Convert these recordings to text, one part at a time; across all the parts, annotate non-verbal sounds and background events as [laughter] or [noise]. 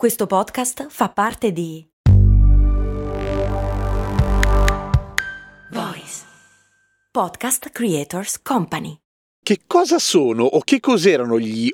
Questo podcast fa parte di Voice Podcast Creators Company. Che cosa sono o che cos'erano gli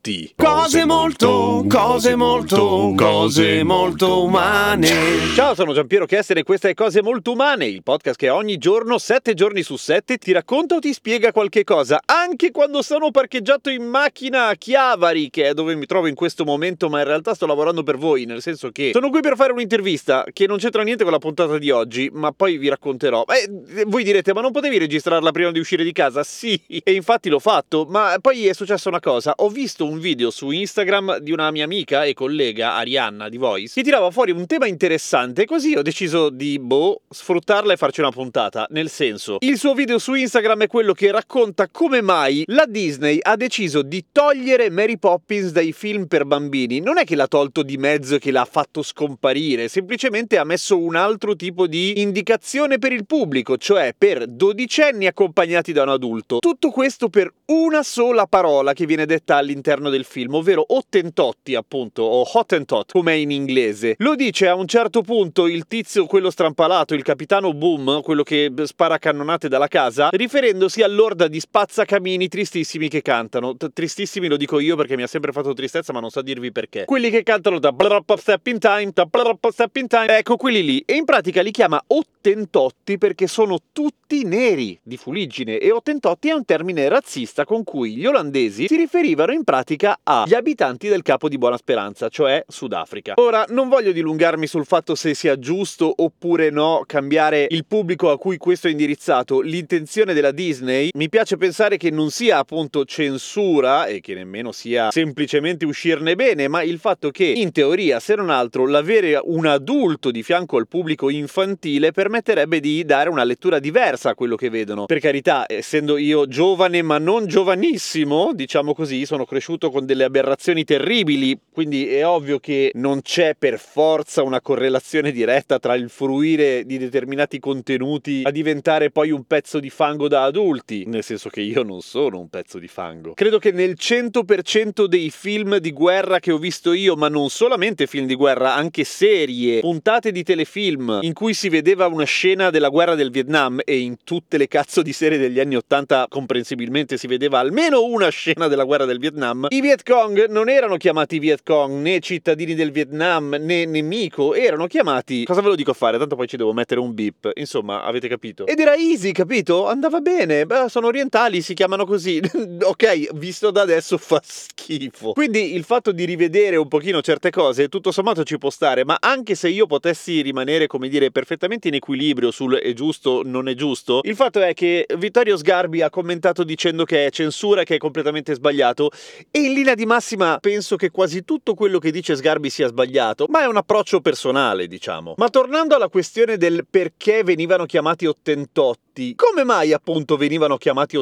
ottentotti? Cose molto, cose molto, cose molto umane. Ciao, sono Giampiero Chessere e questa è Cose Molto Umane, il podcast che ogni giorno, sette giorni su sette, ti racconta o ti spiega qualche cosa, anche quando sono parcheggiato in macchina a Chiavari, che è dove mi trovo in questo momento, ma in realtà sto lavorando per voi, nel senso che sono qui per fare un'intervista che non c'entra niente con la puntata di oggi, ma poi vi racconterò. Eh, voi direte, ma non potevi registrarla prima di uscire di casa? Sì, e infatti l'ho fatto, ma poi è successa una cosa, ho visto un video su Instagram di una mia amica e collega Arianna di Voice che tirava fuori un tema interessante così ho deciso di boh sfruttarla e farci una puntata. Nel senso il suo video su Instagram è quello che racconta come mai la Disney ha deciso di togliere Mary Poppins dai film per bambini. Non è che l'ha tolto di mezzo e che l'ha fatto scomparire semplicemente ha messo un altro tipo di indicazione per il pubblico cioè per dodicenni accompagnati da un adulto. Tutto questo per una sola parola che viene detta all'interno del film, ovvero Ottentotti appunto, o Hottentot come in inglese. Lo dice a un certo punto il tizio, quello strampalato, il capitano Boom, quello che spara cannonate dalla casa, riferendosi all'orda di spazzacamini tristissimi che cantano. Tristissimi lo dico io perché mi ha sempre fatto tristezza, ma non so dirvi perché. Quelli che cantano da Step in Time, da Step in Time, ecco quelli lì. E in pratica li chiama Ottentotti perché sono tutti neri di fuliggine e Ottentotti è un termine razzista con cui gli olandesi si riferivano in pratica agli abitanti del Capo di Buona Speranza, cioè Sudafrica. Ora, non voglio dilungarmi sul fatto se sia giusto oppure no cambiare il pubblico a cui questo è indirizzato. L'intenzione della Disney mi piace pensare che non sia appunto censura e che nemmeno sia semplicemente uscirne bene, ma il fatto che in teoria, se non altro, l'avere un adulto di fianco al pubblico infantile permetterebbe di dare una lettura diversa a quello che vedono. Per carità, essendo io giovane ma non giovanissimo, diciamo così, sono cresciuto con delle aberrazioni terribili, quindi è ovvio che non c'è per forza una correlazione diretta tra il fruire di determinati contenuti a diventare poi un pezzo di fango da adulti, nel senso che io non sono un pezzo di fango. Credo che nel 100% dei film di guerra che ho visto io, ma non solamente film di guerra, anche serie, puntate di telefilm in cui si vedeva una scena della guerra del Vietnam e in tutte le cazzo di serie degli anni 80 comprensibilmente si vedeva almeno una scena della guerra del Vietnam, i Viet Cong non erano chiamati Viet Cong né cittadini del Vietnam né nemico, erano chiamati. Cosa ve lo dico a fare? Tanto poi ci devo mettere un beep. Insomma, avete capito? Ed era easy, capito? Andava bene. Beh, sono orientali, si chiamano così. [laughs] ok, visto da adesso fa schifo. Quindi il fatto di rivedere un pochino certe cose, tutto sommato ci può stare, ma anche se io potessi rimanere, come dire, perfettamente in equilibrio sul è giusto, non è giusto, il fatto è che Vittorio Sgarbi ha commentato dicendo che è censura che è completamente sbagliato e in linea di massima penso che quasi tutto quello che dice Sgarbi sia sbagliato, ma è un approccio personale, diciamo. Ma tornando alla questione del perché venivano chiamati ottentotti, come mai appunto venivano chiamati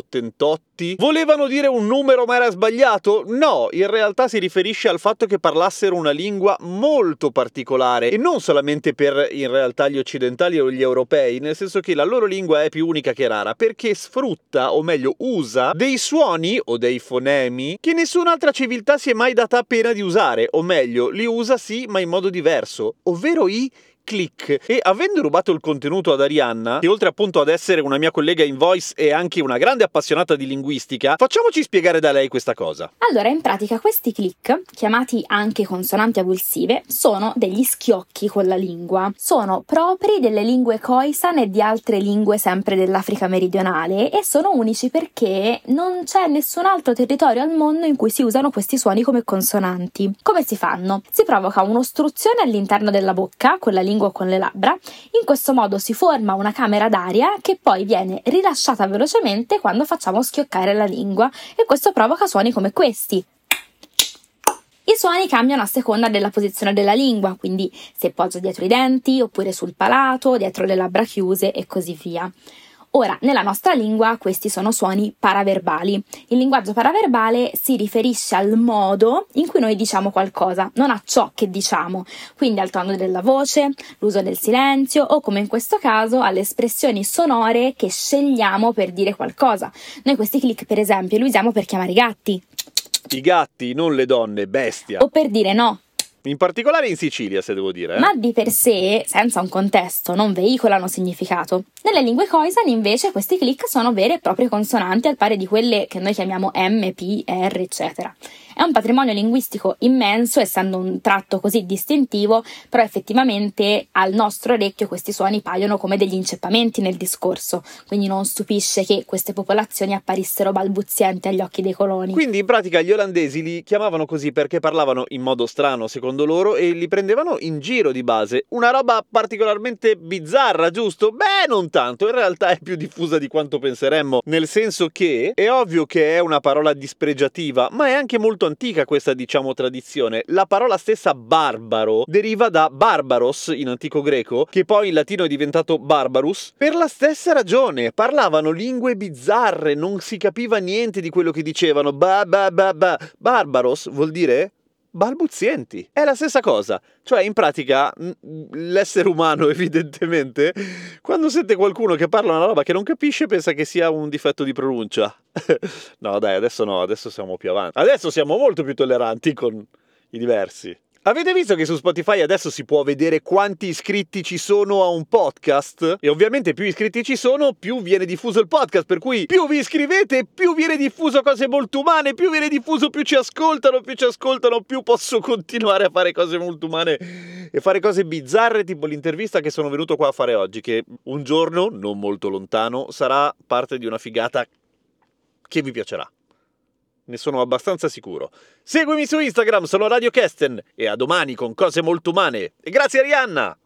ottentotti? Volevano dire un numero ma era sbagliato? No, in realtà si riferisce al fatto che parlassero una lingua molto particolare e non solamente per in realtà gli occidentali o gli europei, nel senso che la loro lingua è più unica che rara, perché sfrutta, o meglio usa, dei suoni o dei fonemi che nessun'altra civiltà si è mai data pena di usare, o meglio, li usa sì, ma in modo diverso, ovvero i click e avendo rubato il contenuto ad Arianna, che oltre appunto ad essere una mia collega in voice e anche una grande appassionata di linguistica, facciamoci spiegare da lei questa cosa. Allora, in pratica questi click, chiamati anche consonanti avulsive, sono degli schiocchi con la lingua. Sono propri delle lingue Khoisan e di altre lingue sempre dell'Africa meridionale e sono unici perché non c'è nessun altro territorio al mondo in cui si usano questi suoni come consonanti. Come si fanno? Si provoca un'ostruzione all'interno della bocca con la lingua lingua con le labbra. In questo modo si forma una camera d'aria che poi viene rilasciata velocemente quando facciamo schioccare la lingua e questo provoca suoni come questi. I suoni cambiano a seconda della posizione della lingua, quindi se poggia dietro i denti, oppure sul palato, dietro le labbra chiuse e così via. Ora, nella nostra lingua questi sono suoni paraverbali. Il linguaggio paraverbale si riferisce al modo in cui noi diciamo qualcosa, non a ciò che diciamo, quindi al tono della voce, l'uso del silenzio o come in questo caso alle espressioni sonore che scegliamo per dire qualcosa. Noi questi click per esempio li usiamo per chiamare i gatti I gatti, non le donne, bestia. O per dire no, In particolare in Sicilia, se devo dire. eh. ma di per sé, senza un contesto, non veicolano significato. Nelle lingue Khoisan invece questi click sono vere e proprie consonanti al pari di quelle che noi chiamiamo M, P, R, eccetera. È un patrimonio linguistico immenso, essendo un tratto così distintivo, però effettivamente al nostro orecchio questi suoni paiono come degli inceppamenti nel discorso, quindi non stupisce che queste popolazioni apparissero balbuzienti agli occhi dei coloni. Quindi in pratica gli olandesi li chiamavano così perché parlavano in modo strano secondo loro e li prendevano in giro di base. Una roba particolarmente bizzarra, giusto? Beh, non tanto, in realtà è più diffusa di quanto penseremmo, nel senso che è ovvio che è una parola dispregiativa, ma è anche molto antica questa diciamo tradizione. La parola stessa barbaro deriva da barbaros in antico greco, che poi in latino è diventato barbarus, per la stessa ragione. Parlavano lingue bizzarre, non si capiva niente di quello che dicevano. Ba ba ba ba. Barbaros vuol dire balbuzienti. È la stessa cosa. Cioè, in pratica, m- l'essere umano, [laughs] evidentemente, quando sente qualcuno che parla una roba che non capisce, pensa che sia un difetto di pronuncia. [laughs] no, dai, adesso no, adesso siamo più avanti. Adesso siamo molto più tolleranti con i diversi. Avete visto che su Spotify adesso si può vedere quanti iscritti ci sono a un podcast? E ovviamente più iscritti ci sono, più viene diffuso il podcast, per cui più vi iscrivete, più viene diffuso cose molto umane, più viene diffuso, più ci ascoltano, più ci ascoltano, più posso [laughs] continuare a fare cose molto umane e fare cose bizzarre, tipo l'intervista che sono venuto qua a fare oggi, che un giorno, non molto lontano, sarà parte di una figata che vi piacerà. Ne sono abbastanza sicuro. Seguimi su Instagram, sono Radio Kesten e a domani con cose molto umane. E grazie Arianna!